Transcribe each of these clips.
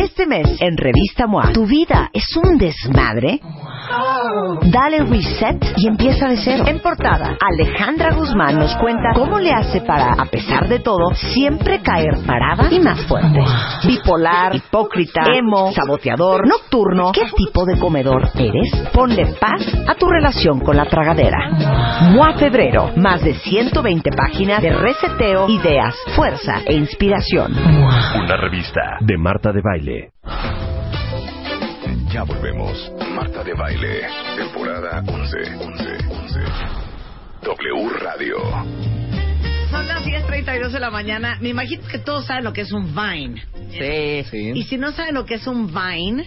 Este mes en Revista MOA, ¿tu vida es un desmadre? Dale reset y empieza de cero. En portada, Alejandra Guzmán nos cuenta cómo le hace para, a pesar de todo, siempre caer parada y más fuerte. Bipolar, hipócrita, emo, saboteador, nocturno. ¿Qué tipo de comedor eres? Ponle paz a tu relación con la tragadera. MOA Febrero, más de 120 páginas de reseteo, ideas, fuerza e inspiración. Una revista de Marta de Baile. Ya volvemos. Marta de Baile, temporada 11, 11, 11. W Radio. Son las 10.32 de la mañana. Me imagino que todos saben lo que es un Vine. Sí. Y si no saben lo que es un Vine,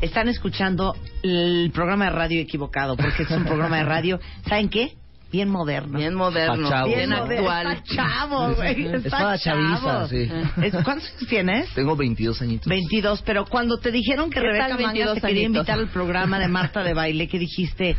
están escuchando el programa de radio equivocado, porque es un programa de radio, ¿saben qué? Bien moderno. Bien moderno, Pa' chavos. Bien moderno. actual. Está chavo, güey. Es Está para chaviza, chavo. sí. Es- ¿Cuántos años tienes? Tengo 22 añitos. 22, pero cuando te dijeron que ¿Qué Rebeca Mangas 22 te quería invitar al programa de Marta de Baile, ¿qué dijiste?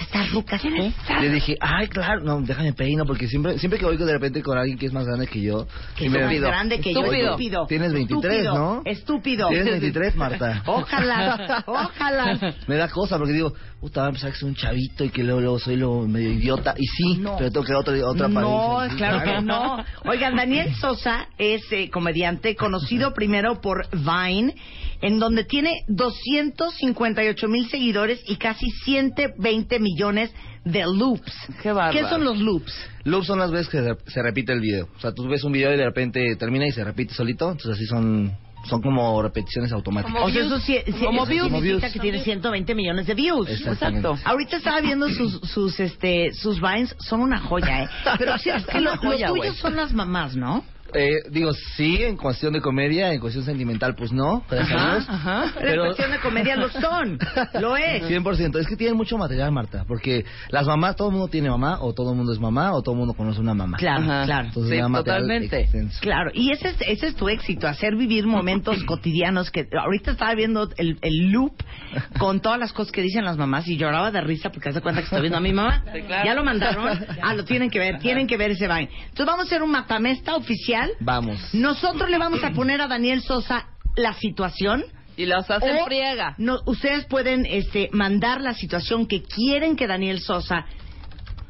Estas rucas. Le dije, ay, claro, no, déjame peino, porque siempre siempre que oigo de repente con alguien que es más grande que yo. Que es me- más grande que yo, Estúpido. estúpido. Tienes 23, Estúpido. ¿no? Estúpido. Tienes 23, Marta. Ojalá, ojalá. Me da cosa porque digo, puta, va a empezar que soy un chavito y que luego, luego soy lo medio idiota. Y sí, No. pero tengo que dar otra, otra No, claro que no. Oigan, Daniel Sosa es eh, comediante conocido primero por Vine, en donde tiene 258 mil seguidores y casi 120 millones de loops. Qué. ¿Qué son los loops? Loops son las veces que se, se repite el video. O sea, tú ves un video y de repente termina y se repite solito. Entonces así son son como repeticiones automáticas. Como O sea, eso, sí, sí- Como eso views. significa Views. que tiene 120 millones de views. Exacto. Ahorita estaba viendo sus, sus, este, sus vines, son una joya, ¿eh? Pero sí, es que lo, joya, lo tuyo son las mamás, ¿no? Eh, digo, sí, en cuestión de comedia, en cuestión sentimental, pues no. Ajá. Pero, en cuestión de comedia lo son. Lo es. 100%. Es que tienen mucho material, Marta. Porque las mamás, todo el mundo tiene mamá, o todo el mundo es mamá, o todo el mundo conoce una mamá. Claro, Ajá. claro. Entonces, Sí, totalmente. extenso. Claro, y ese es, ese es tu éxito, hacer vivir momentos cotidianos que ahorita estaba viendo el, el loop con todas las cosas que dicen las mamás y lloraba de risa porque hace cuenta que estoy viendo a mi mamá. Sí, claro. Ya lo mandaron. Ah, lo tienen que ver, tienen que ver ese vain. Entonces vamos a hacer un matamesta oficial. Vamos. Nosotros le vamos a poner a Daniel Sosa la situación. Y los hacen o friega. no- ustedes pueden este, mandar la situación que quieren que Daniel Sosa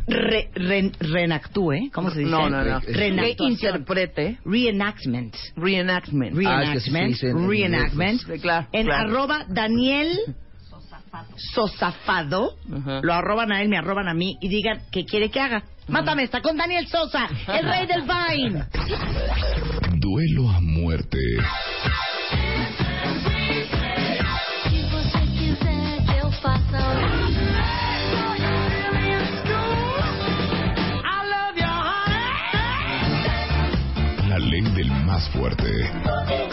re- re- reenactúe. ¿Cómo se dice? No, no, no. Que Que Reenactuación. interprete. Reenactment. Reenactment. Ah, es que sí se Reenactment. dice en Reenactment. Sí, claro, En claro. arroba Daniel Sosafado. Lo arroban a él, me arroban a mí y digan qué quiere que haga. Mátame, está con Daniel Sosa, el rey del Vine. Duelo a muerte. La ley del más fuerte.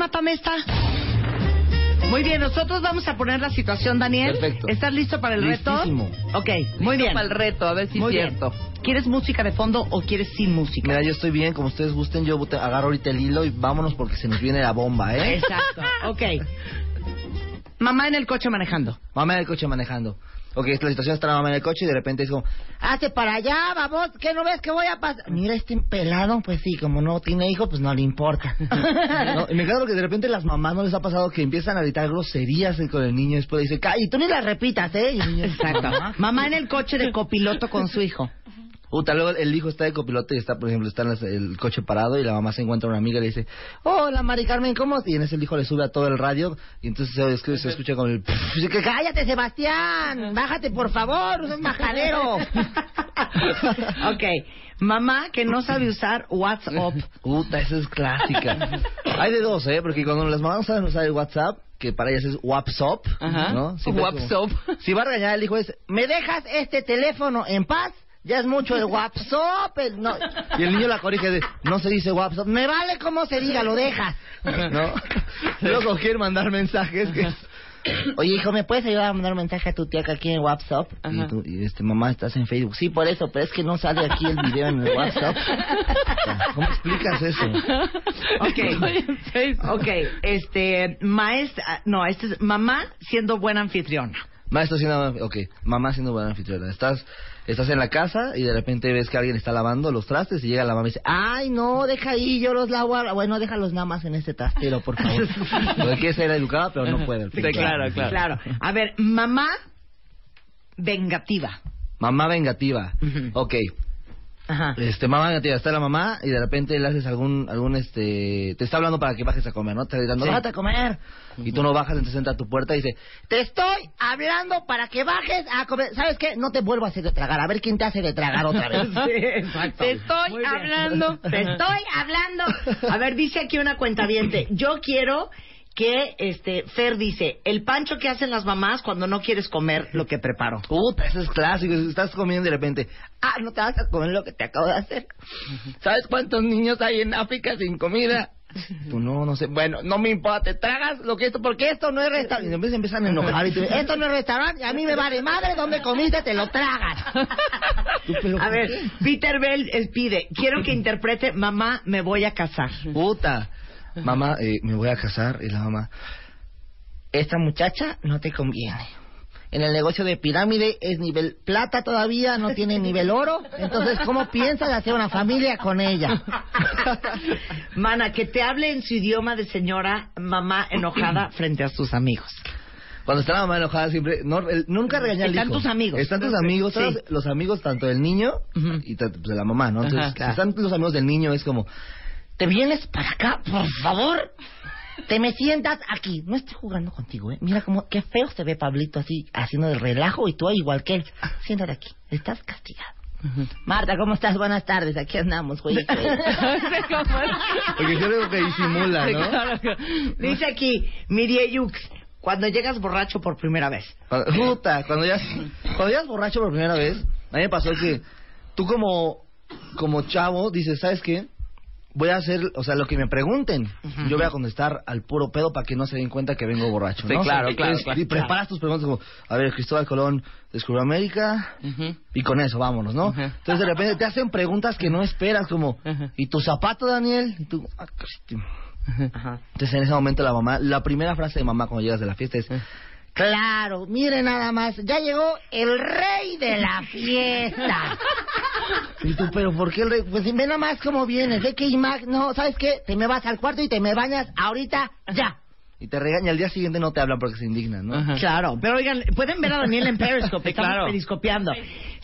A ver, mátame esta. Muy bien, nosotros vamos a poner la situación, Daniel. Perfecto. ¿Estás listo para el Listísimo. reto? Ok, muy bien. Para el reto, a ver si Muy es bien. cierto. ¿Quieres música de fondo o quieres sin música? Mira, yo estoy bien, como ustedes gusten, yo agarro ahorita el hilo y vámonos porque se nos viene la bomba, ¿eh? Exacto, ok. Mamá en el coche manejando. Mamá en el coche manejando. Ok, la situación está la mamá en el coche y de repente como, hazte para allá, vamos, ¿qué no ves que voy a pasar? Mira, este pelado, pues sí, como no tiene hijo, pues no le importa. No, y me encanta porque de repente las mamás no les ha pasado que empiezan a gritar groserías con el niño y después dice, "Ca- y tú ni las repitas, ¿eh? Y el niño, Exacto. Mamá en el coche de copiloto con su hijo. Puta, luego el hijo está de copiloto y está, por ejemplo, está en las- el coche parado y la mamá se encuentra una amiga y le dice, hola Mari Carmen, ¿cómo? estás?" Y en ese el hijo le sube a todo el radio y entonces se, escu- se escucha con el... Que cállate Sebastián, bájate por favor, es un majadero. ok. Mamá que no sabe usar WhatsApp. Puta, esa es clásica. Hay de dos, ¿eh? Porque cuando las mamás saben usar el WhatsApp, que para ellas es WhatsApp. ¿no? Si va a regañar el hijo es, ¿me dejas este teléfono en paz? Ya es mucho el WhatsApp. el- no. Y el niño la corrige de, no se dice WhatsApp. Me vale cómo se diga, lo dejas. ¿No? Luego quiere mandar mensajes que... Oye, hijo, ¿me puedes ayudar a mandar un mensaje a tu tía que aquí en WhatsApp? Y, tú, y este, mamá, estás en Facebook. Sí, por eso, pero es que no sale aquí el video en el WhatsApp. ¿Cómo explicas eso? Ok. Ok, este, maestra, no, este es mamá siendo buena anfitriona. Maestro siendo, ok, mamá siendo buena anfitriona. Estás, estás en la casa y de repente ves que alguien está lavando los trastes y llega la mamá y dice, ay no, deja ahí, yo los lavo. ahora". Bueno, déjalos nada más en este trastero, por favor. Porque quiere ser educada, pero no puede. Sí, claro, claro. Claro. A ver, mamá vengativa. Mamá vengativa. Ok. Ajá. Este, mamá vengativa, está la mamá y de repente le haces algún, algún, este, te está hablando para que bajes a comer, ¿no? Te está gritando, Sí. a comer. Y tú no bajas, entonces entra a tu puerta y dice, te estoy hablando para que bajes a comer. ¿Sabes qué? No te vuelvo a hacer de tragar. A ver quién te hace de tragar otra vez. Sí, exacto. Te estoy Muy bien. hablando. Te estoy hablando. A ver, dice aquí una cuentaviente. Yo quiero que este Fer dice, el pancho que hacen las mamás cuando no quieres comer lo que preparo. Puta, eso es clásico. Estás comiendo de repente, ah, no te vas a comer lo que te acabo de hacer. ¿Sabes cuántos niños hay en África sin comida? Tú no, no sé. Bueno, no me importa, te tragas lo que esto, porque esto no es restaurante. Y empiezan a enojar y tú, esto no es restaurante, y a mí me vale madre donde comiste, te lo tragas. A ¿por ver? Peter Bell pide, quiero que interprete Mamá, me voy a casar. Puta. Mamá, eh, me voy a casar. Y la mamá, esta muchacha no te conviene. En el negocio de pirámide es nivel plata todavía, no tiene nivel oro. Entonces, ¿cómo piensas hacer una familia con ella? Mana, que te hable en su idioma de señora mamá enojada frente a sus amigos. Cuando está la mamá enojada siempre, no, el- nunca regaña al Están hijo. tus amigos. Están tus amigos, Sí. los amigos tanto del niño y de la mamá, ¿no? Entonces, Ajá, si claro. están los amigos del niño es como, ¿te vienes para acá, por favor? Te me sientas aquí. No estoy jugando contigo, ¿eh? Mira cómo, qué feo se ve Pablito así, haciendo el relajo y tú igual que él. Siéntate aquí. Estás castigado. Marta, ¿cómo estás? Buenas tardes. Aquí andamos, güey. Porque yo veo que disimula, ¿no? Dice aquí, Mirieyux, cuando llegas borracho por primera vez. Cuando, puta, cuando ya, cuando llegas borracho por primera vez, a mí me pasó que tú como, como chavo dices, ¿sabes qué? Voy a hacer, o sea, lo que me pregunten, yo voy a contestar al puro pedo para que no se den cuenta que vengo borracho, Sí, ¿no? claro, O sea, claro, es- claro. Y preparas tus preguntas como, a ver, Cristóbal Colón descubrió América, y con eso vámonos, ¿no? Entonces de repente te hacen preguntas que no esperas, como, Ajá. ¿y tu zapato, Daniel? Y tú, "Ah, Cristi". Ajá. Entonces en ese momento la mamá, la primera frase de mamá cuando llegas de la fiesta es, claro, mire nada más, ya llegó el rey de la fiesta. y tú, pero ¿por qué el rey? Pues ve nada más cómo vienes, ve que Imac, no, ¿sabes qué? Te me vas al cuarto y te me bañas ahorita, ya. Y te regaña, al día siguiente no te hablan porque se indignan, ¿no? Ajá. Claro, pero oigan, pueden ver a Daniel en Periscope, estamos claro. periscopeando.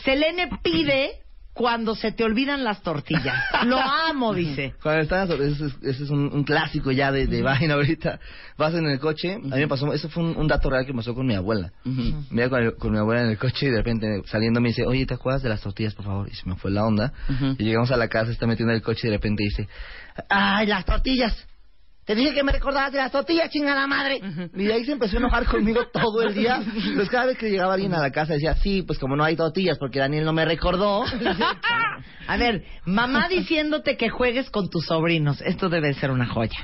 Selene pide cuando se te olvidan las tortillas. Lo amo, dice. Cuando estás, ese es, ese es un, un clásico ya de, de vaina ahorita. Vas en el coche, a mí me pasó, eso fue un, un dato real que me pasó con mi abuela. Me iba con, con mi abuela en el coche y de repente saliendo me dice, oye, ¿te acuerdas de las tortillas, por favor? Y se me fue la onda. Y llegamos a la casa, está metiendo en el coche y de repente dice, ¡ay, las tortillas! Te dije que me recordabas de las tortillas, chingada madre. Y de ahí se empezó a enojar conmigo todo el día. Pues cada vez que llegaba alguien a la casa decía, sí, pues como no hay tortillas porque Daniel no me recordó. A ver, mamá diciéndote que juegues con tus sobrinos. Esto debe ser una joya.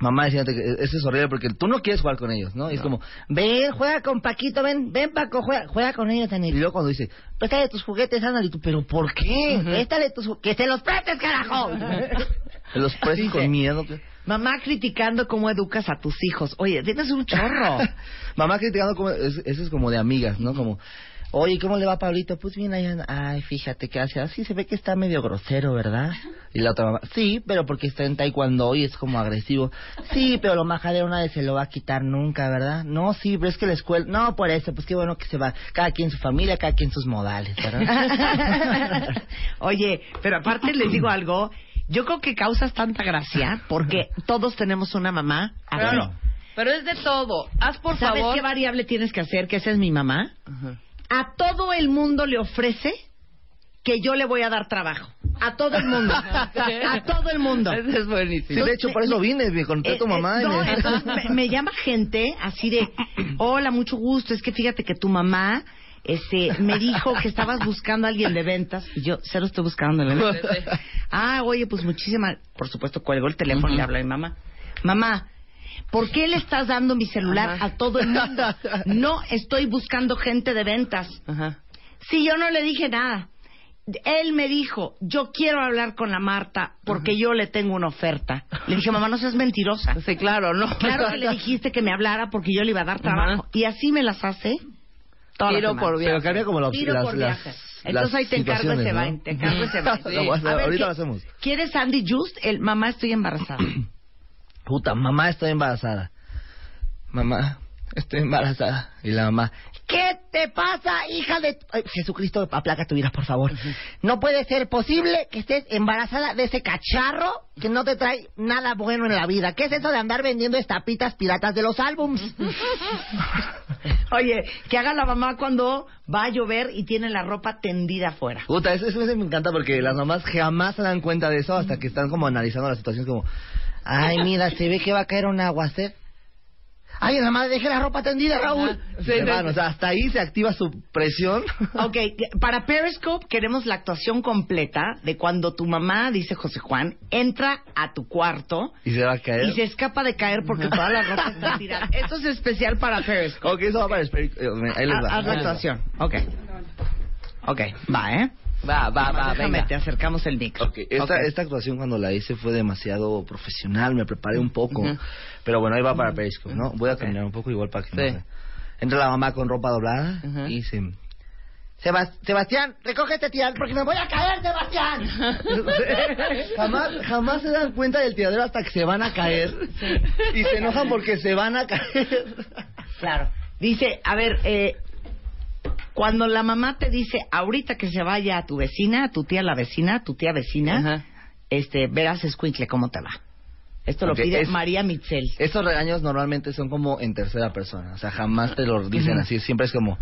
Mamá diciéndote que eso es horrible porque tú no quieres jugar con ellos, ¿no? Y es como, ven, juega con Paquito, ven, ven Paco, juega, juega con ellos, Daniel. Y luego cuando dice, préstale tus juguetes, ándale, y tú, pero ¿por qué? Préstale tus ju- que se los prestes, carajo. Los prestes con miedo. Mamá criticando cómo educas a tus hijos. Oye, tienes un chorro. Mamá criticando como, es- eso es como de amigas, ¿no? Como, oye, ¿cómo le va a Pablito? Pues bien, anda. Ay, fíjate que hace así, se ve que está medio grosero, ¿verdad? Y la otra mamá, sí, pero porque está en taekwondo y es como agresivo. Sí, pero lo majadero nadie se lo va a quitar nunca, ¿verdad? No, sí, pero es que la escuela, no, por eso, pues qué bueno que se va, cada quien su familia, cada quien sus modales, ¿verdad? Oye, pero aparte les digo algo. Yo creo que causas tanta gracia porque todos tenemos una mamá así. Claro. Pero es de todo. Haz por ¿Sabes favor. qué variable tienes que hacer? Que esa es mi mamá. A todo el mundo le ofrece que yo le voy a dar trabajo. A todo el mundo. A todo el mundo. Ese es buenísimo. Sí, de hecho, por eso vine, me conté a tu Eh, mamá. eh, y no, me- entonces me, me llama gente así de, hola, mucho gusto, es que fíjate que tu mamá este, me dijo que estabas buscando a alguien de ventas. Y yo, cero estoy buscando de ventas. Ah, oye, pues muchísimas, por supuesto, cuelgo el teléfono y le hablo a mi mamá. Mamá, ¿por qué le estás dando mi celular Ajá. a todo el mundo? No estoy buscando gente de ventas. Ajá. Sí, yo no le dije nada. Él me dijo, yo quiero hablar con la Marta porque yo le tengo una oferta. Le dije, mamá, no seas mentirosa. Sí, claro, no. Claro que le dijiste que me hablara porque yo le iba a dar trabajo. Y así me las hace Toda Tiro por viaje. Pero cambia como la Tiro las, por las- viaje. las Entonces ahí te encargo ese ¿no? te encargo ese ver, ahorita ¿qué- lo hacemos. ¿Quieres Sandy Just? El mamá estoy embarazada. Puta, mamá, estoy embarazada. Mamá, estoy embarazada. Y la mamá, ¿qué te pasa, hija de... Ay, Jesucristo, aplaca tu ira, por favor. No puede ser posible que estés embarazada de ese cacharro que no te trae nada bueno en la vida. ¿Qué es eso de andar vendiendo estapitas piratas de los álbums? Oye, que haga la mamá cuando va a llover y tiene la ropa tendida afuera. Puta, eso, eso me encanta porque las mamás jamás se dan cuenta de eso hasta que están como analizando la situación como... Ay, mira, se ve que va a caer un aguacero. Ay, la madre, deje la ropa tendida, Raúl. Sí, sí, sea, hasta ahí se activa su presión. Ok, para Periscope queremos la actuación completa de cuando tu mamá, dice José Juan, entra a tu cuarto y se va a caer. y se escapa de caer porque toda la ropa está tirada. Esto es especial para Periscope. Ok, eso va para eh, Ahí les va. haz la actuación. Ok. Ok, va, ¿eh? Va, va, va, Déjame, venga. te acercamos el micro. Esta, actuación cuando la hice fue demasiado profesional, me preparé un poco. Pero bueno, ahí va para Periscope, ¿no? Voy a caminar un poco igual para que no Sí. se- Entra la mamá con ropa doblada y dice... Sebas- Sebastián, recoge este tirador porque me voy a caer, Sebastián. jamás, jamás se dan cuenta del tiradero hasta que se van a caer y se enojan porque se van a caer. Claro. Dice, a ver, eh, cuando la mamá te dice, ahorita que se vaya a tu vecina, a tu tía la vecina, a tu tía vecina, Ajá. este, verás, escuincle, cómo te va. Esto lo pide es- María Mitzel. Estos regaños normalmente son como en tercera persona, o sea, jamás te lo dicen así, siempre es como,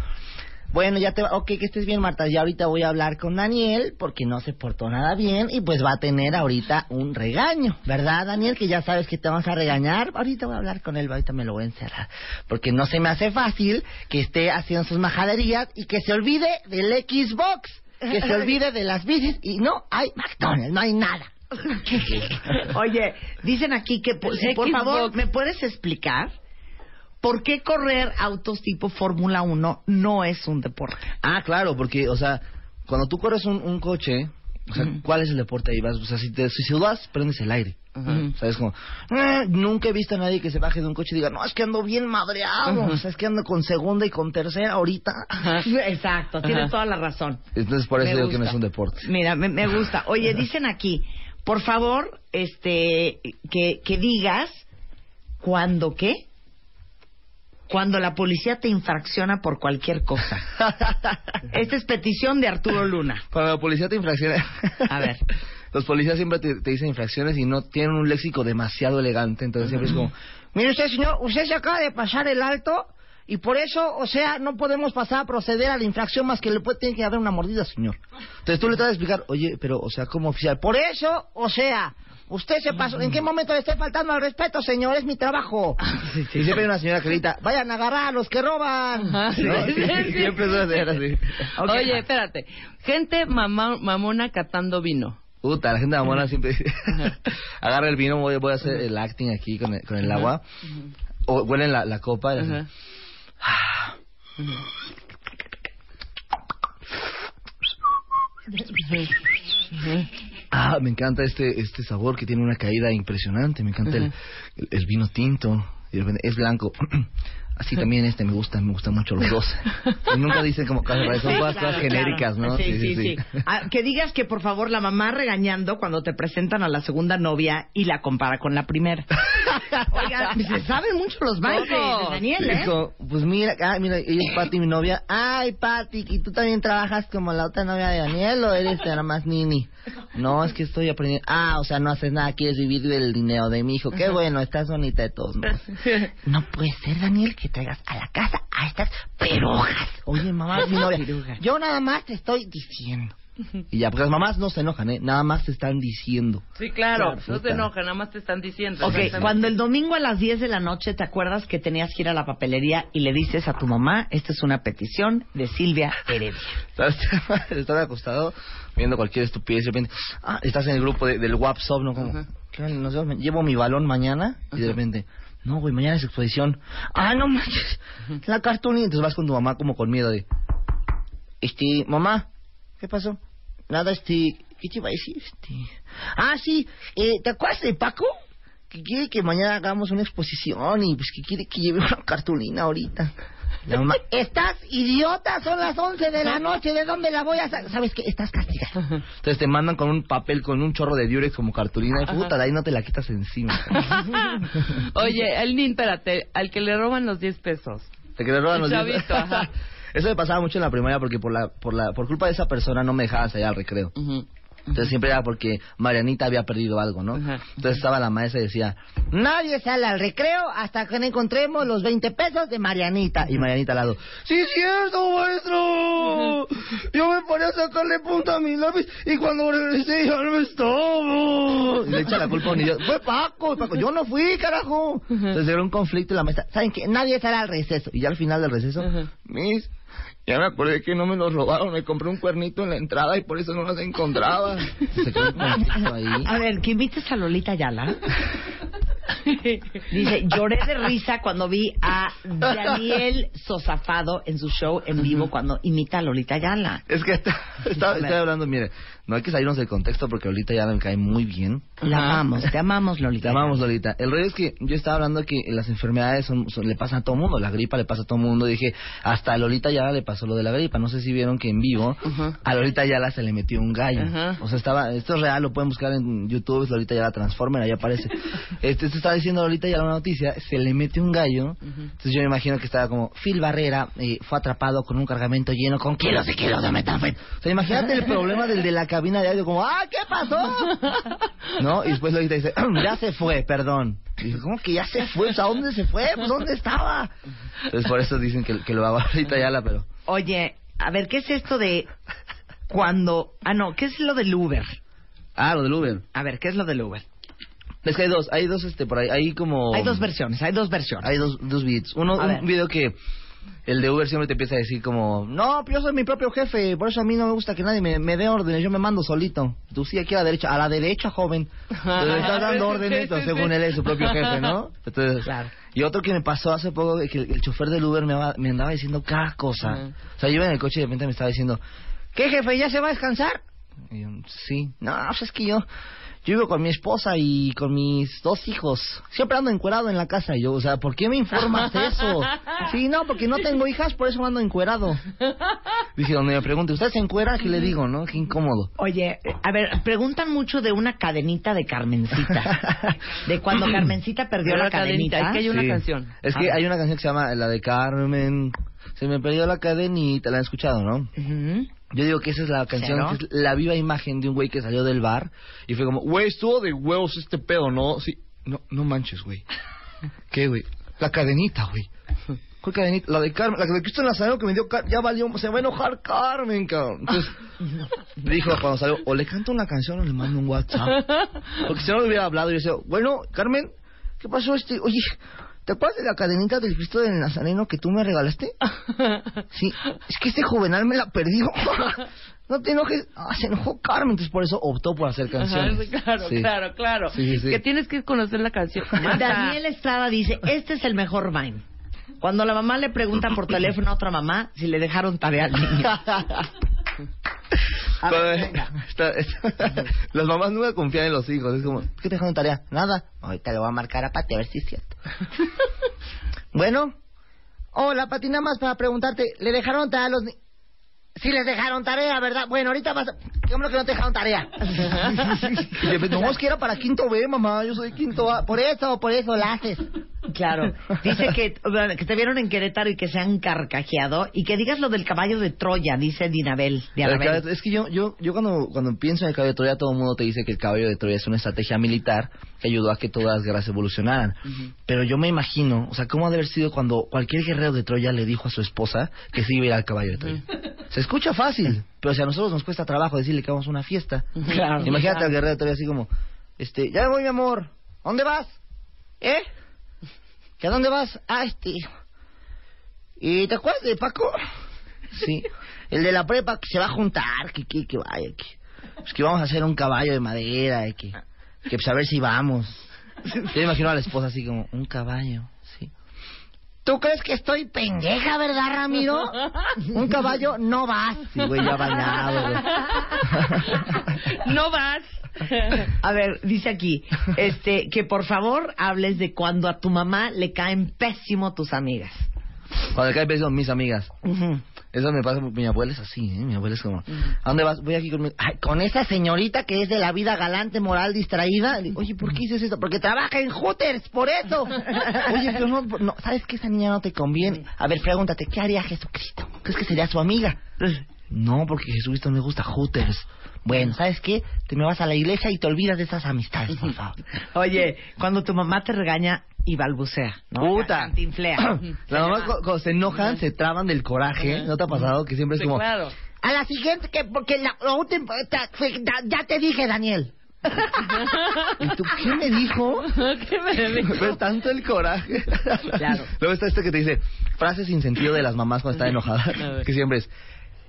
bueno, ya te va, ok, que estés bien, Marta, ya ahorita voy a hablar con Daniel porque no se portó nada bien y pues va a tener ahorita un regaño, ¿verdad, Daniel? Que ya sabes que te vas a regañar, ahorita voy a hablar con él, ahorita me lo voy a encerrar, porque no se me hace fácil que esté haciendo sus majaderías y que se olvide del Xbox, que se olvide de las bicis y no hay McDonald's, no hay nada. Oye, dicen aquí que, por, si, por favor, ¿me puedes explicar por qué correr autos tipo Fórmula 1 no es un deporte? Ah, claro, porque, o sea, cuando tú corres un, un coche, o sea, ¿cuál es el deporte ahí? Vas, o sea, si te si sudas, prendes el aire. Ujú. ¿Sabes? Como, "Ah, nunca he visto a nadie que se baje de un coche y diga, no, es que ando bien madreado. O sea, es que ando con segunda y con tercera ahorita. Exacto, tienes toda la razón. Entonces, por eso Me digo que no es un deporte. Mira, me, me gusta. Oye, dicen aquí, por favor, este, que, que digas cuando qué, cuando la policía te infracciona por cualquier cosa. Esta es petición de Arturo Luna. Cuando la policía te infracciona... A ver. Los policías siempre te, te dicen infracciones y no tienen un léxico demasiado elegante. Entonces siempre es como, mire usted, señor, usted se acaba de pasar el alto y por eso, o sea, no podemos pasar a proceder a la infracción más que le puede tener que dar una mordida, señor. Entonces tú le tratas de explicar, oye, pero, o sea, como oficial, por eso, o sea, usted se pasó, ¿en qué momento le estoy faltando al respeto, señor? Es mi trabajo. Y siempre hay una señora que grita, vayan a agarrar a los que roban. Ajá, sí, ¿No? sí, sí. Siempre suele ser así. Oye, espérate. Gente mamá, mamona catando vino. Puta, la gente de Amona siempre dice, agarra el vino, voy, voy a hacer el acting aquí con el, con el agua, o huelen la, la copa y así, Ah, me encanta este este sabor que tiene una caída impresionante, me encanta el, el, el vino tinto, es blanco, así también este me gusta, me gustan mucho los dos. Y nunca dicen como cosas son Sí, cosas, claro, cosas genéricas, claro. ¿no? Sí, sí, sí. Ah, que digas que por favor la mamá regañando cuando te presentan a la segunda novia y la compara con la primera. Oiga, se saben mucho los bailes de, Daniel, Sí, ¿eh? como, pues mira, ah, mira, ella es Pati, mi novia. Ay, Pati, ¿y tú también trabajas como la otra novia de Daniel o eres nada más Nini? No, es que estoy aprendiendo. Ah, o sea, no haces nada, quieres vivir del dinero de mi hijo. Qué bueno, estás bonita de todos modos. No puede ser, Daniel, que traigas a la casa a estas perujas. Oye, mamá, mi novia. Yo nada más te estoy diciendo. Y ya, porque las mamás no se enojan, ¿eh? Nada más te están diciendo. Sí, claro. Claro, no se enojan, nada más te están diciendo. Ok, cuando el domingo a las 10 de la noche te acuerdas que tenías que ir a la papelería y le dices a tu mamá, esta es una petición de Silvia Heredia. Estás acostado viendo cualquier estupidez y de repente, ah, estás en el grupo de- del WhatsApp, ¿no? Como, ¿qué onda? No sé, llevo mi balón mañana y de repente, no, güey, mañana es exposición. Ah, no manches, la cartulina. Entonces vas con tu mamá como con miedo de, este, mamá, ¿qué pasó? Nada, este, ¿qué te iba a decir? Este, ah, sí, eh, ¿te acuerdas de Paco? Que quiere que mañana hagamos una exposición y pues que quiere que lleve una cartulina ahorita. ¿Estás idiota? Son las 11 de la noche, ¿de dónde la voy a sacar? ¿Sabes qué? Estás castigada. Entonces te mandan con un papel, con un chorro de diurex como cartulina, y puta, de ahí no te la quitas encima. Oye, el nin, espérate, al que le roban los 10 pesos. Te que le roban los El dientes. chavito, ajá. Eso me pasaba mucho en la primaria porque por la, por la, por culpa de esa persona no me dejaban salir al recreo. Ujú. Entonces siempre era porque Marianita había perdido algo, ¿no? Ajá. Entonces estaba la maestra y decía, nadie sale al recreo hasta que no encontremos los 20 pesos de Marianita. Y Marianita al lado, sí es cierto, maestro. Yo me ponía a sacarle punta a mi lápiz y cuando regresé ya no estaba. Y le echa la culpa a un niño. Fue Paco, Paco, yo no fui, carajo. Entonces era un conflicto y la maestra, ¿saben qué? Nadie sale al receso. Y ya al final del receso, Ajá. Ya me acordé que no me los robaron, me compré un cuernito en la entrada y por eso no los encontraba. Se quedó un conflicto ahí. A ver, que invites a Lolita Yala. Dice, lloré de risa cuando vi a Daniel Sosafado en su show en vivo cuando imita a Lolita Yala. Es que está- está- estoy hablando, mire, no hay que salirnos del contexto porque ahorita ya me cae muy bien. La amamos, te amamos, Lolita. Te amamos, Lolita. El rollo es que yo estaba hablando que las enfermedades son, son- le pasan a todo mundo. La gripa le pasa a todo mundo. Dije, hasta a Lolita Yala le pasó lo de la gripa. No sé si vieron que en vivo Ajá. a Lolita Yala se le metió un gallo. Ajá. O sea, estaba, esto es real, lo pueden buscar en YouTube, es Lolita Yala Transformer, ahí aparece. Este, se estaba diciendo Lolita Yala una noticia, se le metió un gallo. Entonces yo me imagino que estaba como, Phil Barrera eh, fue atrapado con un cargamento lleno con kilos y kilos de metanfetamina. O sea, imagínate el problema del de la cabina de audio, como, ¡ah, qué pasó! ¿No? Y después Lolita dice, ya se fue, perdón. Y dice, ¿cómo que ya se fue? O sea, ¿dónde se fue? Pues, ¿Dónde estaba? Entonces por eso dicen que, que lo haga ahorita Yala, pero... Oye, a ver, ¿qué es esto de cuando... Ah, no, ¿qué es lo del Uber? Ah, lo del Uber. A ver, ¿qué es lo del Uber? Es que hay dos, hay dos, este, por ahí, hay como... Hay dos versiones, hay dos versiones. Hay dos, dos beats. Uno, A ver. un video que el de Uber siempre te empieza a decir como, no, pero yo soy mi propio jefe, por eso a mí no me gusta que nadie me, me dé órdenes, yo me mando solito. Tú sí aquí a la derecha, a la derecha, joven. Entonces le estás dando órdenes, según él es su propio jefe, ¿no? Entonces, Claro. Y otro que me pasó hace poco, que el, el chofer del Uber me, me andaba diciendo cada cosa. O sea, yo iba en el coche y de repente me estaba diciendo, ¿qué jefe, ya se va a descansar? Y yo, sí. No, pues es que yo, yo vivo con mi esposa y con mis dos hijos. Siempre ando encuerado en la casa. Y yo, o sea, ¿por qué me informas eso? Sí, no, porque no tengo hijas, por eso ando encuerado. Dije, donde me pregunte, ¿usted se encuera? ¿Qué le digo, no? Qué incómodo. Oye, a ver, preguntan mucho de una cadenita de Carmencita. de cuando Carmencita perdió la la cadenita, cadenita. es que hay una Sí. canción. Es que Ah. hay una canción que se llama la de Carmen. Se me perdió la cadenita, la han escuchado, ¿no? Ujú. Yo digo que esa es la canción, que es la viva imagen de un güey que salió del bar y fue como, güey, estuvo de huevos este pedo, ¿no? Sí, no, no manches, güey. ¿Qué, güey? La cadenita, güey. ¿Cuál cadenita? La de Carmen, la de Cristian Lazareno que me dio, Car- ya valió, se va a enojar Carmen, cabrón. Entonces, dijo cuando salió, o le canto una canción o le mando un WhatsApp. Porque si no le hubiera hablado, yo decía, bueno, Carmen, ¿qué pasó este? Oye, ¿te acuerdas de la cadenita del Cristo del Nazareno que tú me regalaste? Sí, es que este juvenal me la perdió. No te enojes. Ah, se enojó Carmen, entonces por eso optó por hacer canciones. claro, Sí. claro, claro. Sí, sí, sí. Que tienes que conocer la canción. Daniel Estrada dice, este es el mejor Vine. Cuando la mamá le pregunta por teléfono a otra mamá si le dejaron tarea al niño. Ver, está- está- las mamás nunca confían en los hijos. Es como, ¿qué te dejaron tarea? Nada. Ahorita le voy a marcar a Pati a ver si es cierto. bueno. Hola, Pati, nada más para preguntarte. ¿Le dejaron tarea a los niños? Sí les dejaron tarea, ¿verdad? Bueno, ahorita vas a... Qué bueno que no te dejaron tarea. Y yo, no, es que era para quinto B, mamá. Yo soy quinto A. Por eso, por eso la haces. Claro. Dice que, que te vieron en Querétaro y que se han carcajeado. Y que digas lo del caballo de Troya, dice Dinabel. de El Anabel. caballo- es que yo, yo, yo cuando, cuando pienso en el caballo de Troya, todo el mundo te dice que el caballo de Troya es una estrategia militar que ayudó a que todas las guerras evolucionaran. Pero yo me imagino, o sea, ¿cómo ha de haber sido cuando cualquier guerrero de Troya le dijo a su esposa que se iba a ir al caballo de Troya? Se escucha fácil, pero si a nosotros nos cuesta trabajo decirle que vamos a una fiesta. Claro. Imagínate al guerrero Troya así como, este, ya me voy mi amor, ¿a dónde vas? ¿Eh? ¿Que a dónde vas? Ah, este... ¿Y te acuerdas de Paco? Sí. El de la prepa que se va a juntar, que, que, que vaya, que... Pues que vamos a hacer un caballo de madera, que... Que pues a ver si vamos. Yo imagino a la esposa así como, un caballo, sí. ¿Tú crees que estoy pendeja, verdad, Ramiro? Un caballo no vas. Sí, güey, ya bañado, güey. No vas. A ver, dice aquí, este, que por favor hables de cuando a tu mamá le caen pésimo tus amigas. Cuando le cae beso, mis amigas. Ujú. Eso me pasa, mi abuela es así, ¿eh? Mi abuela es como, ¿a dónde vas? Voy aquí con mi... Ay, con esa señorita que es de la vida galante, moral, distraída. Le digo, Oye, ¿por qué dices esto? Porque trabaja en Hooters, por eso. Oye, pero no, no, ¿sabes que esa niña no te conviene? A ver, pregúntate, ¿qué haría Jesucristo? ¿Crees que sería su amiga? No, porque Jesucristo le gusta Hooters. Bueno, ¿sabes qué? Te me vas a la iglesia y te olvidas de esas amistades, por favor. Oye, cuando tu mamá te regaña y balbucea, ¿no? Puta. Cantinflea. La mamá cu- cuando se enojan, se traban del coraje. ¿No te ha pasado? Que siempre es como... claro. A la siguiente, que porque la, la última, ta- fue- da- ya te dije, Daniel. ¿Y tú qué me dijo? ¿Qué me dijo? Fue tanto el coraje. Claro. Luego está este que te dice frases sin sentido de las mamás cuando están enojadas. Que siempre es,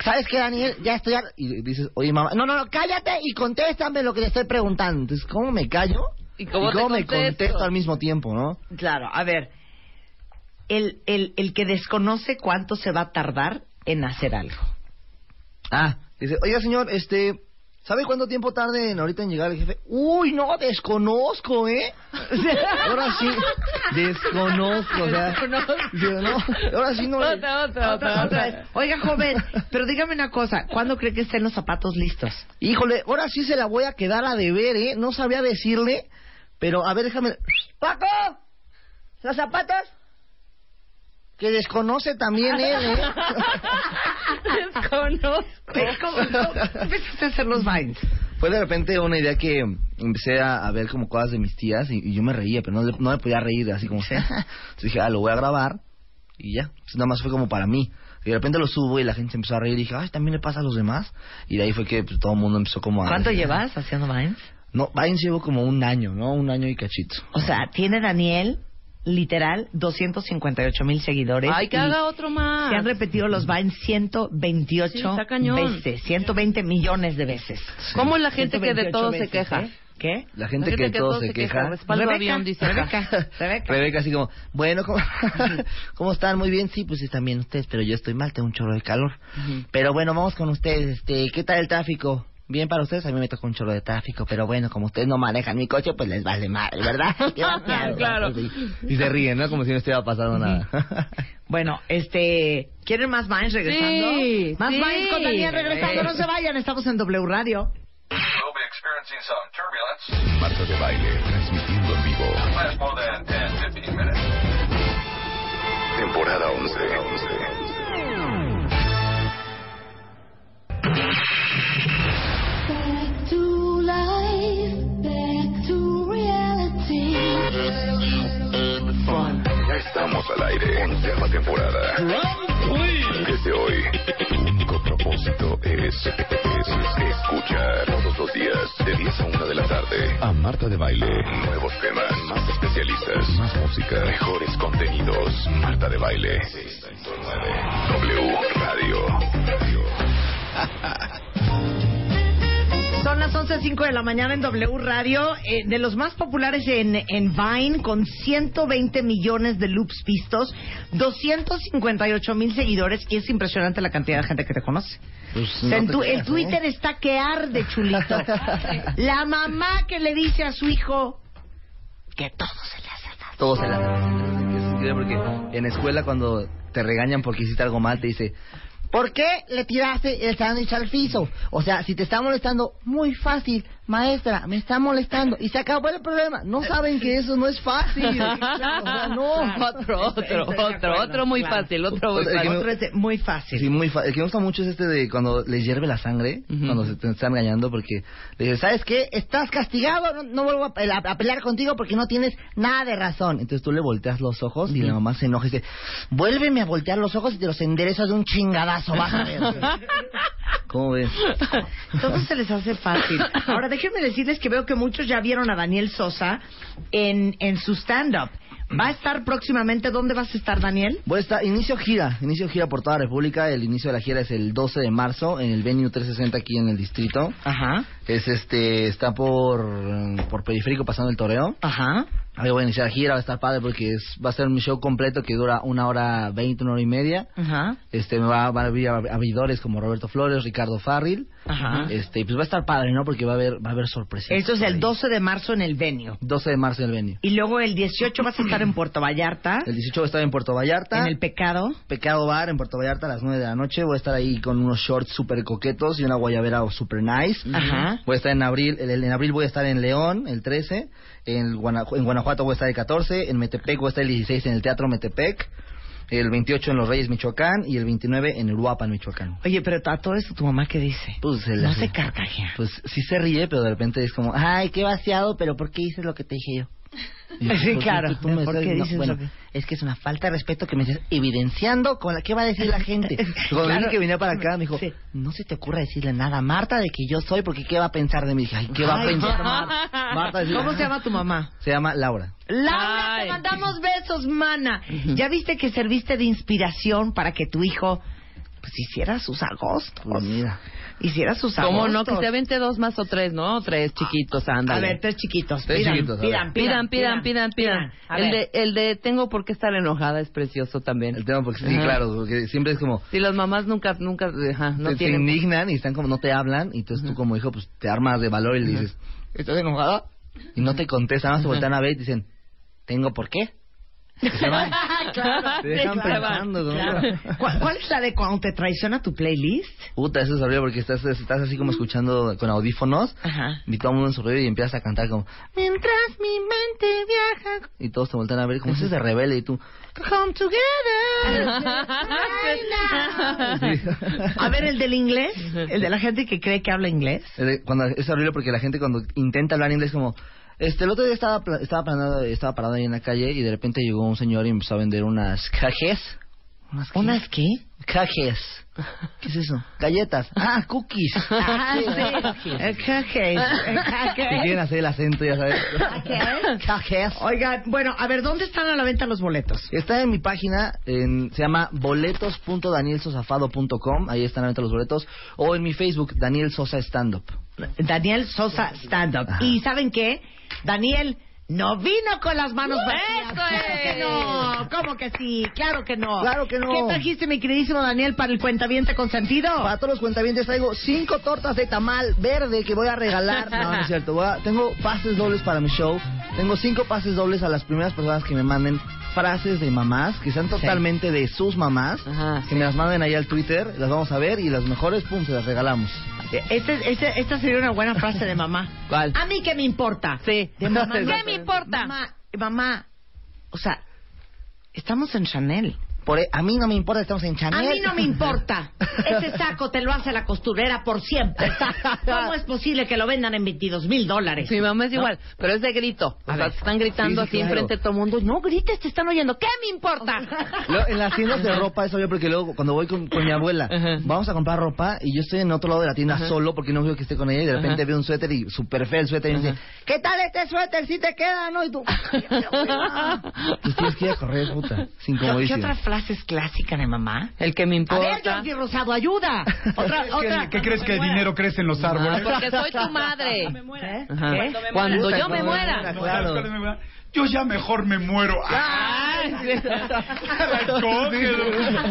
¿sabes qué, Daniel? Ya estoy... har-". Y dices, oye, mamá, no, no, no, cállate y contéstame lo que le estoy preguntando. Entonces, ¿cómo me callo? ¿Y cómo me contesto? al mismo tiempo, no? Claro, a ver. El, el, el que desconoce cuánto se va a tardar en hacer algo. Ah, dice, oiga, señor, este... ¿Sabe cuánto tiempo tarde en ahorita en llegar el jefe? Uy, no, desconozco, ¿eh? Ahora sí, desconozco, o sea... no, ahora sí no... Otra, otra, otra, otra. Oiga, joven, pero dígame una cosa. ¿Cuándo cree que estén los zapatos listos? Híjole, ahora sí se la voy a quedar a deber, ¿eh? No sabía decirle, pero a ver, déjame... ¡Paco! ¿Los zapatos? Que desconoce también él, ¿eh? Desconozco. ¿Ves cómo, cómo empezaste a hacer los vines? Fue de repente una idea que empecé a, a ver como cosas de mis tías y, y yo me reía, pero no, no me podía reír así como... Entonces dije, ah, lo voy a grabar y ya. Entonces, nada más fue como para mí. Y de repente lo subo y la gente se empezó a reír y dije, ay, también le pasa a los demás. Y de ahí fue que pues, todo el mundo empezó como a... ¿Cuánto llevas haciendo vines? No, Vines llevo como un año, ¿no? Un año y cachito. O sea, tiene Daniel, literal, 258 mil seguidores. Ay, que y haga otro más. Se han repetido los Vines 128 Sí, veces, 120 millones de veces. ¿Cómo es la gente que de 128 todo se veces, queja? ¿eh? ¿Qué? La gente, que, todo se queja. Respaldo Rebeca, avión, dice. Rebeca, Rebeca. Rebeca así como, bueno, ¿cómo, ¿cómo están? Muy bien, sí, pues están bien ustedes, pero yo estoy mal, tengo un chorro de calor. Pero bueno, vamos con ustedes, este, ¿qué tal el tráfico? Bien para ustedes, a mí me toca un chorro de tráfico, pero bueno, como ustedes no manejan mi coche, pues les vale mal, ¿verdad? Claro. Y se ríen, ¿no? Como si no estuviera pasando nada. Bueno, este, ¿quieren más Vines regresando? Sí, más sí. Vines con Daniel regresando, no se vayan, estamos en W Radio. We'll be experiencing some turbulence. Marta de baile, transmitiendo en vivo. Last more than 10, 15 minutes. Temporada 11. Al aire. Onceava temporada. Desde hoy, tu único propósito es, es escuchar todos los días, de 10 a 1 de la tarde, a Marta de Baile. Nuevos temas, más especialistas, más música, mejores contenidos. Marta de Baile. W Radio. Son las 11.05 de la mañana en W Radio, eh, de los más populares en, en Vine, con 120 millones de loops vistos, 258 mil seguidores, y es impresionante la cantidad de gente que te conoce. Pues, O sea, no en te tu- creas, el Twitter ¿eh? está que arde, chulito. La mamá que le dice a su hijo que todo se le hace fácil. Todo se Es increíble porque en escuela cuando te regañan porque hiciste algo mal, te dice, ¿por qué le tiraste el sándwich al piso? O sea, si te está molestando, muy fácil, maestra, me está molestando. Y se acabó el problema. No saben que eso no es fácil. Claro, o sea, no. Otro, otro, de otro, otro muy claro. fácil, otro muy fácil. Otro es de- muy fácil. Sí, muy fa- El que me gusta mucho es este de cuando les hierve la sangre, cuando se te están engañando, porque le dices, ¿sabes qué? Estás castigado, no, no vuelvo a, pe- a- a pelear contigo porque no tienes nada de razón. Entonces tú le volteas los ojos y la mamá se enoja y dice, vuélveme a voltear los ojos y te los enderezo de un chingadazo, vas a ver. ¿Cómo ves? Todo se les hace fácil. Ahora, déjenme decirles que veo que muchos ya vieron a Daniel Sosa en, en su stand-up. Va a estar próximamente, ¿dónde vas a estar, Daniel? Voy a estar, inicio gira, inicio gira por toda la República. El inicio de la gira es el 12 de marzo en el Venue 360 aquí en el distrito. Ajá, Es este, está por, por periférico pasando el toreo. ajá. Ahí voy a iniciar gira, va a estar padre porque es, va a ser mi show completo que dura una hora veinte, una hora y media. Ajá. Este, me va, van a haber abridores como Roberto Flores, Ricardo Farril. Ajá. Este, pues va a estar padre, ¿no? Porque va a haber, va a haber sorpresas. Esto es el ahí. 12 de marzo en el venio. 12 de marzo en el venue. Y luego el 18 vas a estar en Puerto Vallarta, El 18 voy a estar en Puerto Vallarta. en el Pecado. Pecado Bar en Puerto Vallarta a las 9 de la noche. Voy a estar ahí con unos shorts super coquetos y una guayabera super nice. Ajá. Voy a estar en abril, en, en abril voy a estar en León el 13, en, en Guanajuato voy a estar el 14, en Metepec voy a estar el 16 en el Teatro Metepec, el 28 en Los Reyes, Michoacán y el 29 en Uruapan, Michoacán. Oye, pero a todo eso, ¿tu mamá qué dice? Pues se No hace- se carcajea. Pues sí se ríe, pero de repente es como, ay, qué vaciado, pero ¿por qué dices lo que te dije yo? Sí, "Pues, claro. tú- tú me ¿Por estás- qué no, dices bueno, lo que- es que es una falta de respeto que me estés evidenciando con la que va a decir la gente. Cuando Claro. que venía para acá, me dijo, Sí. no se te ocurra decirle nada a Marta de que yo soy, porque ¿qué va a pensar de mí? Dije, ay, ¿qué va a pensar. Marta? Marta decía, ¿Cómo se llama tu mamá? Se llama Laura. Laura, Ay. te mandamos besos, mana. ¿Ya viste que serviste de inspiración para que tu hijo pues hiciera sus agostos? Pues mira. Hiciera sus. ¿Cómo no? Que se avente dos más o tres, ¿no? Tres chiquitos, A ándale. ver, tres chiquitos. Tres pidan, chiquitos, a pidan, pidan, pidan, pidan, pidan. A El de, el de tengo por qué estar enojada es precioso también. El tema, porque sí, Ajá. claro, porque siempre es como, Si las mamás nunca, nunca, ajá, no tienen... indignan y están como no te hablan, y entonces tú como hijo, pues te armas de valor y le dices, ¿estás enojada? Y no te contestan, más te voltean a ver y te dicen, ¿tengo por qué? Se van. Claro, Te dejan claro, pensando. ¿no? claro. ¿Cuál, cuál es la de cuando te traiciona tu playlist? Puta, eso es horrible porque estás, estás así como escuchando con audífonos Ajá. y todo el mundo en su rollo y empiezas a cantar como Mientras mi mente viaja y todos te voltean a ver como si es de rebelde y tú Come together Sí. A ver, el del inglés, el de la gente que cree que habla inglés. Es de- cuando es horrible porque la gente cuando intenta hablar inglés como este el otro día estaba estaba parado, estaba parado ahí en la calle y de repente llegó un señor y empezó a vender unas cajes unas qué? ¿Unas qué? cajes ¿qué es eso? galletas ah cookies Ah, sí. Cajes, cajes. quieren hacer el acento ya sabes cajes Oigan, bueno, a ver, ¿dónde están a la venta los boletos? Está en mi página, en- se llama boletos.danielsosafado.com, ahí están a la venta los boletos, o en mi Facebook, Daniel Sosa Stand Up. Daniel Sosa Stand Up. Ajá. ¿Y saben qué? Daniel no vino con las manos vacías. ¡Eso Claro es! que no. ¿Cómo que sí? Claro que no. Claro que no. ¿Qué trajiste, mi queridísimo Daniel, para el cuentaviente consentido? Para todos los cuentavientes traigo cinco tortas de tamal verde que voy a regalar. No, no es cierto. Voy a- tengo pases dobles para mi show. Tengo cinco pases dobles a las primeras personas que me manden frases de mamás, que sean totalmente de sus mamás. Ajá, que me las manden ahí al Twitter, las vamos a ver y las mejores, pum, se las regalamos. Este, este- esta sería una buena frase de mamá. ¿Cuál? A mí qué me importa. Sí. De mamá, ¿Qué me importa? Mamá, mamá, o sea, estamos en Chanel. Por, e- a mí no me importa, estamos en A Chanel. mí no me importa. Ese saco te lo hace la costurera por siempre. ¿Cómo es posible que lo vendan en 22 mil dólares? Mi mamá es igual, pero es de grito. O A sea, ver. están gritando Sí, sí, así claro. enfrente de todo el mundo. No grites, te están oyendo. ¿Qué me importa? Luego, en las tiendas de ropa eso yo porque luego cuando voy con, con mi abuela Ajá. vamos a comprar ropa y yo estoy en otro lado de la tienda solo porque no quiero que esté con ella y de repente Ajá. veo un suéter y súper feo el suéter y me dice ¿qué tal este suéter? ¿Si te queda? ¿no? Y tú pues tienes que ir a correr puta sin ¿Qué, qué otra frase es clásica de mamá? El que me A importa. ver, Jordi Rosado, ayuda. Otra, ¿Qué, otra. qué crees que el dinero crece en los Ah, árboles? porque soy tu madre. ¿Eh? Cuando yo Puta, me muera. no, claro. Yo ya mejor me muero. Coge,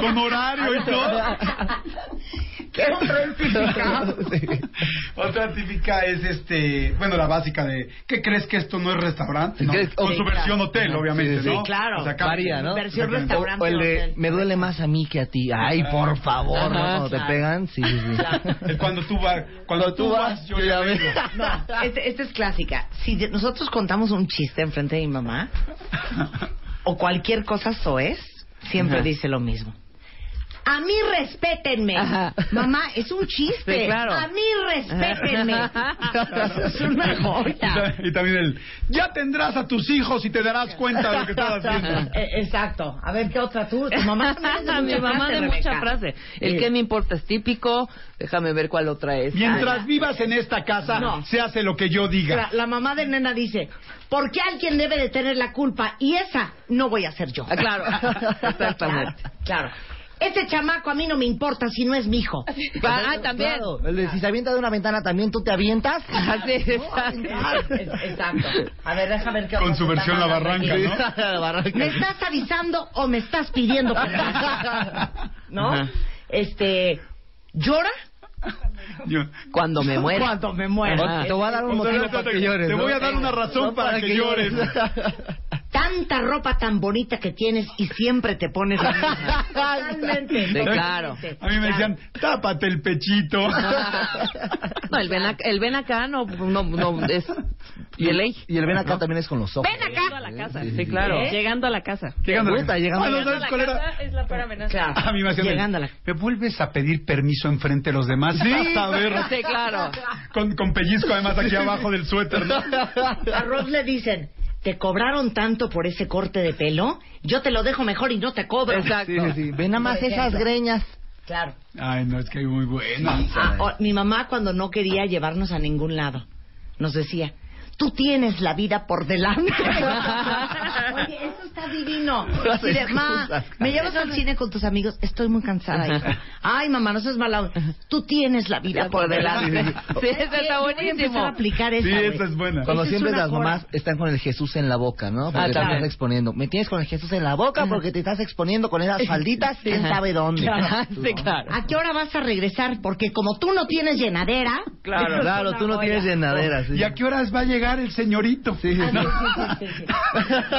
con horario y todo. ¿Qué otra es típica es este, bueno, la básica de ¿qué crees que esto no es restaurante? No, ¿Qué- Con su claro. versión hotel, obviamente, Sí, ¿no? sí, claro. O sea, Varía, ¿no? Versión restaurante. o el de hotel. me duele más a mí que a ti ay por favor ¿no? Ajá, cuando te claro. pegan sí sí cuando tú vas, cuando tú vas, yo ya vengo. No, este- esta es clásica. Si de- nosotros contamos un chiste enfrente de mi mamá, o cualquier cosa soez, siempre Ajá. dice lo mismo. A mí respétenme. Ajá. Mamá, es un chiste. Sí, claro. A mí respétenme. es una joya. Y también el, ya tendrás a tus hijos y te darás cuenta de lo que estás haciendo. Eh, Exacto. A ver, ¿qué otra tú? Tu mamá también Mi mucha mamá frase, de Rebeca. mucha frase. El Sí. que me importa es típico. Déjame ver cuál otra es. Mientras vivas en esta casa, No. se hace lo que yo diga. La, la mamá de nena dice, ¿por qué alguien debe de tener la culpa? Y esa no voy a ser yo. Ah, claro. Exactamente. Claro. Ese chamaco a mí no me importa si no es mi hijo. Ah, también. Claro, el de si se avienta de una ventana, ¿también tú te avientas? Así, exacto. Exacto. A ver, déjame ver qué Con su versión La Barranca. ¿no? La barranca. ¿Me estás avisando o me estás pidiendo? ¿No? Ajá. Este, ¿llora? Yo- Cuando me muera. Cuando me muera. Te voy a dar un O sea, motivo te- para te- que llores. te ¿no? voy a dar una razón No, para que llores. Tanta ropa tan bonita que tienes y siempre te pones la misma. Totalmente. Sí, claro. A mí me decían, tápate el pechito. No, el ven acá, el ven acá no, no, no es de ley. Y el ven acá también es con los ojos. Ven Llegando a acá. la casa. Sí, claro. ¿Eh? Llegando a la casa. Llegando, llegando Ah, ¿no a la sabes cuál era? es la peor amenaza. Claro. A mí me hacían, Llegando a la- ¿me vuelves a pedir permiso enfrente de los demás? Sí. A ver, Sí, claro. con, con pellizco además aquí abajo del suéter, ¿no? A Ross le dicen, ¿te cobraron tanto por ese corte de pelo? Yo te lo dejo mejor y no te cobro. Exacto. Sí, sí, sí. Ven nada más esas greñas. Claro. Ay, no, es que hay muy buena. Ah, o- mi mamá cuando no quería llevarnos a ningún lado, nos decía, tú tienes la vida por delante. Oye, eso está divino. Así de, ma. ¿me llevas al cine con tus amigos? Estoy muy cansada. hija". Ay, mamá, no seas mala. onda. Tú tienes la vida por delante. Sí, ese está buenísimo. a aplicar esa, Sí, esa es buena. Cuando Esa siempre las mamás están con el Jesús en la boca, ¿no? Porque Ah, te claro. estás exponiendo. Me tienes con el Jesús en la boca porque te estás exponiendo con esas falditas, quién sabe dónde. Claro. Sí, claro. ¿A qué hora vas a regresar? Porque como tú no tienes llenadera. Claro. Claro, tú no tienes llenadera. sí. ¿Y a qué horas va a llegar el señorito? Sí, sí, sí. Ah, sí, sí, sí, sí.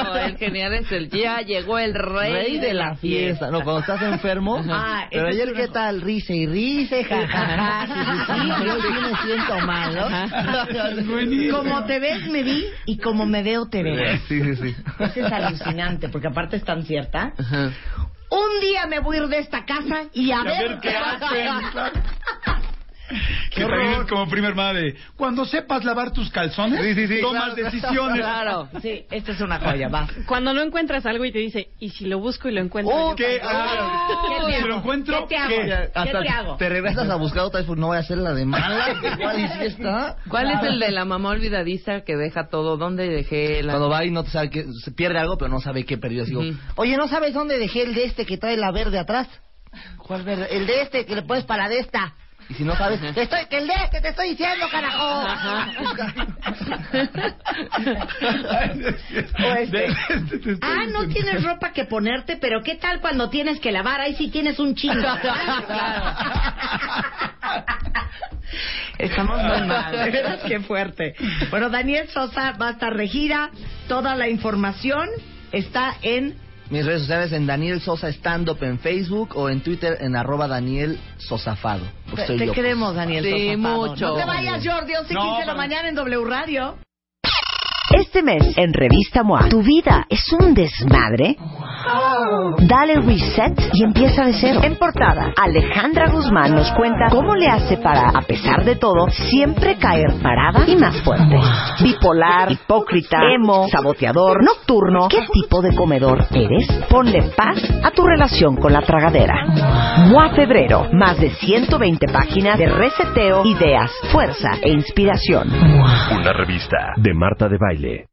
No, el genial es el ya llegó el rey, Rey de la fiesta. No, cuando estás enfermo. Ah, pero es ayer, ¿qué tal? Rice y rice, jajaja. Sí, sí, sí, yo sí me siento mal, ¿no? Como te ves, me vi, y como me veo, te veo. Sí, sí, sí. Eso es alucinante, porque aparte es tan cierta. Ajá. Un día me voy a ir de esta casa y a, Y a ver qué hacen. Que también es como prima hermana de cuando sepas lavar tus calzones, Sí, sí, sí, tomas claro. decisiones. Claro. Sí, esta es una joya, va. Cuando no encuentras algo y te dice, ¿y si lo busco y lo encuentro? Oh, ¿Qué? Ah, ¿Qué te si hago? lo encuentro, ¿Qué te hago? ¿qué? ¿Qué Hasta te hago? te regresas a buscar otra vez, pues no voy a hacer la de mala. ¿Cuál es el de la mamá olvidadiza que deja todo? ¿Dónde dejé la...? Cuando va y no te sabe que se pierde algo, pero no sabe qué perdió. Digo, oye, ¿no sabes dónde dejé el de este que trae la verde atrás? ¿Cuál verde? El de este que le pones para la de esta. Y si no sabes, te estoy, que el de este te estoy diciendo, carajo. O este. Ah, no tienes ropa que ponerte, pero ¿qué tal cuando tienes que lavar? Ahí sí tienes un chingo. Estamos muy mal, de qué fuerte. Bueno, Daniel Sosa va a estar regida. Toda la información está en Mis redes sociales en Daniel Sosa Stand Up en Facebook o en Twitter en arroba Daniel Sosafado. Pues Te, queremos, Daniel Sí, Sosafado. mucho. No te vayas, Jordi, 11 No, 15 de la mañana en W Radio. Este mes, en Revista MOA, ¿tu vida es un desmadre? Dale reset y empieza de cero. En portada, Alejandra Guzmán nos cuenta cómo le hace para, a pesar de todo, siempre caer parada y más fuerte. Bipolar, hipócrita, emo, saboteador, nocturno. ¿Qué tipo de comedor eres? Ponle paz a tu relación con la tragadera. MOA Febrero, más de 120 páginas de reseteo, ideas, fuerza e inspiración. Una revista de Marta de Baile.